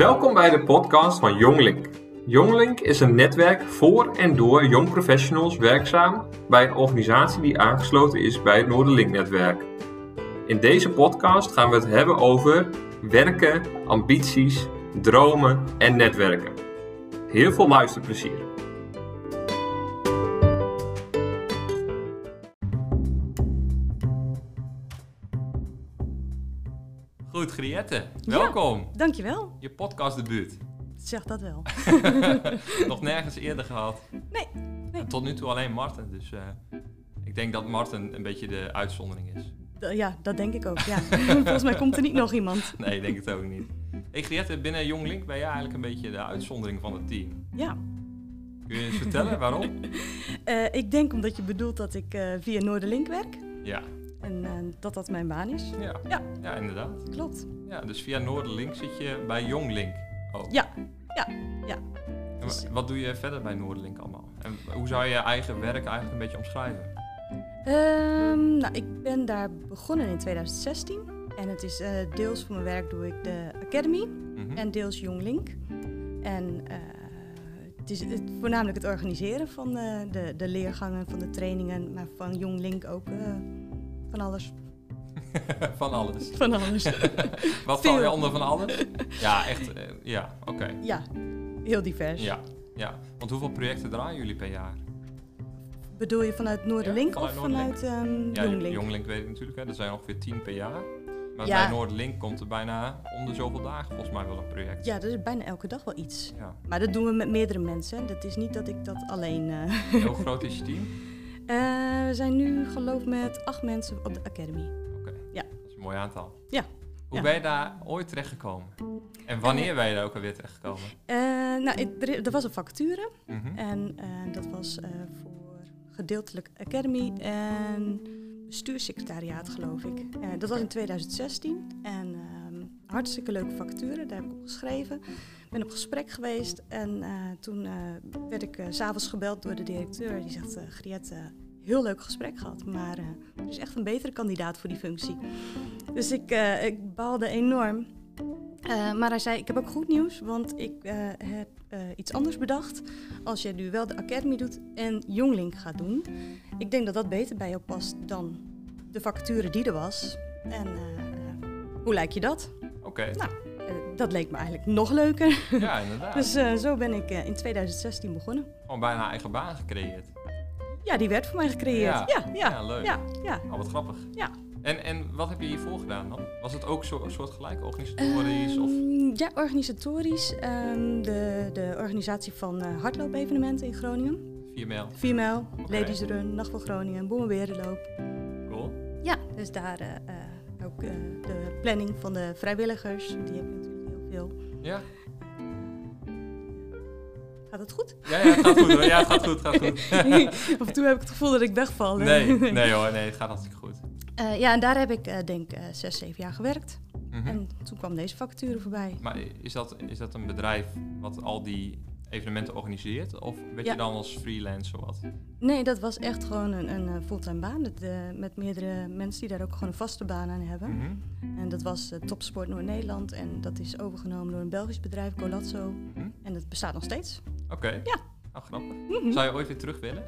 Welkom bij de podcast van Jonglink. Jonglink is een netwerk voor en door jong professionals werkzaam bij een organisatie die aangesloten is bij het Noorderlink-netwerk. In deze podcast gaan we het hebben over werken, ambities, dromen en netwerken. Heel veel luisterplezier. Griette, welkom. Dankjewel. Je podcastdebuut. Zeg dat wel. Nog nergens eerder gehad. Nee. nee. Tot nu toe alleen Marten, dus uh, ik denk dat Marten een beetje de uitzondering is. D ja, dat denk ik ook, ja. Volgens mij komt er niet nog iemand. Nee, ik denk het ook niet. Hey Griette, binnen Jong Link ben jij eigenlijk een beetje de uitzondering van het team. Ja. Kun je eens vertellen waarom? uh, ik denk omdat je bedoelt dat ik uh, via Noorderlink werk. Ja. En uh, dat dat mijn baan is. Ja, ja. ja inderdaad. Klopt. Ja, dus via Noorderlink zit je bij Jong Link ook. Ja, ja, ja. Dus... Wat doe je verder bij Noorderlink allemaal? En hoe zou je je eigen werk eigenlijk een beetje omschrijven? Um, nou, ik ben daar begonnen in 2016. En het is uh, deels voor mijn werk doe ik de Academy -hmm. en deels Jong Link. En uh, het is het, voornamelijk het organiseren van de, de leergangen, van de trainingen, maar van Jong Link ook van alles. van alles. Van alles. Wat val je onder van alles? Ja, echt. Uh, ja, oké. Okay. Ja, heel divers. Ja, ja, want hoeveel projecten draaien jullie per jaar? Bedoel je vanuit Noorderlink ja, of vanuit um, ja, Jonglink? Jonglink weet ik natuurlijk, hè. er zijn ongeveer tien per jaar. Maar ja. bij Noorderlink komt er bijna om de zoveel dagen volgens mij wel een project. Ja, dat is bijna elke dag wel iets. Ja. Maar dat doen we met meerdere mensen. Dat is niet dat ik dat alleen... Uh... Hoe groot is je team? Uh, we zijn nu geloof met acht mensen op de Academy. Oké, okay. ja. dat is een mooi aantal. Ja. Hoe ja. ben je daar ooit terechtgekomen? En wanneer ben je daar ook alweer terechtgekomen? Uh, nou, er, er, was een vacature. Mm -hmm. En uh, dat was voor gedeeltelijk Academy en bestuurssecretariaat, geloof ik. dat was in 2016. En um, hartstikke leuke vacature, daar heb ik op geschreven. ben op gesprek geweest en uh, toen uh, werd ik uh, s'avonds gebeld door de directeur. Die zegt, Griette, heel leuk gesprek gehad, maar er is echt een betere kandidaat voor die functie. Dus ik, ik baalde enorm. maar hij zei, ik heb ook goed nieuws, want ik heb iets anders bedacht. Als je nu wel de Academy doet en Jonglink gaat doen. Ik denk dat dat beter bij jou past dan de vacature die er was. En hoe lijkt je dat? Oké. Okay. Nou, dat leek me eigenlijk nog leuker. Ja, inderdaad. dus uh, zo ben ik uh, in 2016 begonnen. Gewoon bijna eigen baan gecreëerd. Ja, die werd voor mij gecreëerd. Ja, ja, ja. ja leuk. Ja, ja. Oh, wat grappig. Ja. En, en wat heb je hiervoor gedaan dan? Was het ook zo, een soort gelijk organisatorisch? Um, of? Ja, organisatorisch. Um, de, de organisatie van uh, hardloopevenementen in Groningen. 4 mijl? 4 mijl, okay. Ladies Run, Nacht van Groningen, Boemenwerenloop. Cool. Ja, dus daar ook de planning van de vrijwilligers. Die heb ik natuurlijk heel veel. Ja. Gaat het goed? Ja, ja, het gaat goed hoor. Ja, het gaat goed, het gaat goed. Af en toe heb ik het gevoel dat ik wegval. Hè? Nee, nee hoor, nee, het gaat hartstikke goed. Uh, ja, en daar heb ik uh, denk uh, zes, zeven jaar gewerkt. Mm -hmm. En toen kwam deze vacature voorbij. Maar is dat, is dat een bedrijf wat al die evenementen organiseert? Of werd ja. je dan als freelance of wat? Nee, dat was echt gewoon een, een fulltime baan. Dat, uh, met meerdere mensen die daar ook gewoon een vaste baan aan hebben. Mm -hmm. En dat was uh, Topsport Noord-Nederland. En dat is overgenomen door een Belgisch bedrijf, Golazzo. Mm -hmm. En dat bestaat nog steeds. Oké. Okay. Ja. Nou, grappig. -hmm. Zou je ooit weer terug willen?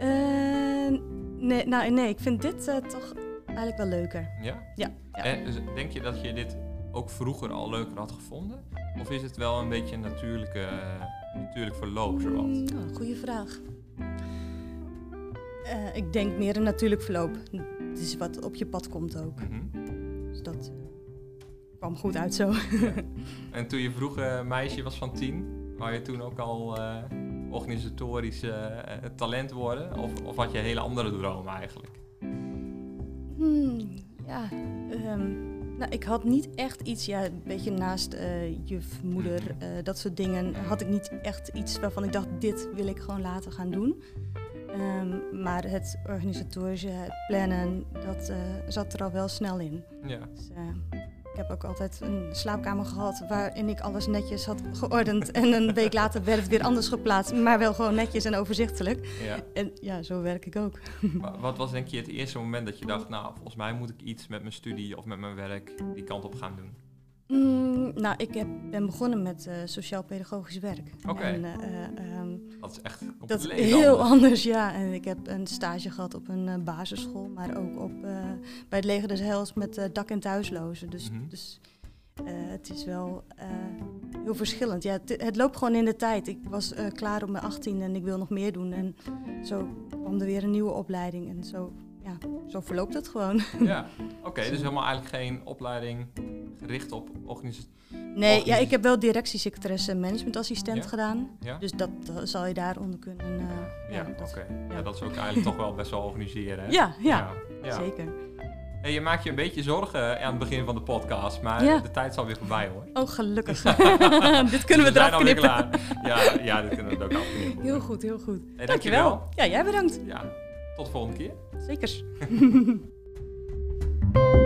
Uh, nee, nou, nee, ik vind dit uh, toch eigenlijk wel leuker. Ja? Ja. ja. En, dus denk je dat je dit ook vroeger al leuker had gevonden? Of is het wel een beetje een natuurlijke, uh, natuurlijk verloop zowat? Oh, goeie vraag. Uh, ik denk meer een natuurlijk verloop. Het is wat op je pad komt ook. Mm -hmm. Dus dat kwam goed uit zo. Ja. En toen je vroege meisje was van tien, wou je toen ook al uh, organisatorisch talent worden? Of, of had je hele andere dromen eigenlijk? Hmm, ja, um, nou, ik had niet echt iets, ja, een beetje naast uh, juf, moeder, uh, dat soort dingen, had ik niet echt iets waarvan ik dacht, dit wil ik gewoon later gaan doen. Um, maar het organisatorische, het plannen, dat uh, zat er al wel snel in. Ja. Dus, ik heb ook altijd een slaapkamer gehad waarin ik alles netjes had geordend. en een week later werd het weer anders geplaatst, maar wel gewoon netjes en overzichtelijk. Ja. En ja, zo werk ik ook. Maar wat was denk je het eerste moment dat je dacht, nou, volgens mij moet ik iets met mijn studie of met mijn werk die kant op gaan doen? Mm, nou, ik heb, ben begonnen met uh, sociaal-pedagogisch werk. Oké. Eh, ehm, Dat is echt dat compleet is heel anders. anders, ja. En ik heb een stage gehad op een eh, basisschool, maar ook op, eh, bij het Leger des Heils met eh, dak- en thuislozen. Dus, Mhm. dus het is wel heel verschillend. Ja, het, het loopt gewoon in de tijd. Ik was klaar op mijn 18 en ik wil nog meer doen. En zo kwam er weer een nieuwe opleiding. En zo, ja, zo verloopt het gewoon. Ja, oké. dus helemaal eigenlijk geen opleiding gericht op organisatie. Nee, ja, ik heb wel directiesecretaresse en managementassistent Ja? gedaan. Ja? Dus dat eh, zal je daaronder kunnen. eh, Ja, oké. Ja. ja. dat is ook eigenlijk toch wel best wel organiseren. Hè? Ja, ja, zeker. Hey, je maakt je een beetje zorgen aan het begin van de podcast, maar de tijd is alweer voorbij hoor. Oh, gelukkig. dit kunnen we zijn eraf knippen. klaar. Ja, ja, dit kunnen we er ook afknippen. Heel goed, heel goed. Hey, Dankjewel. Ja, jij bedankt. Ja, tot de volgende keer. Zeker.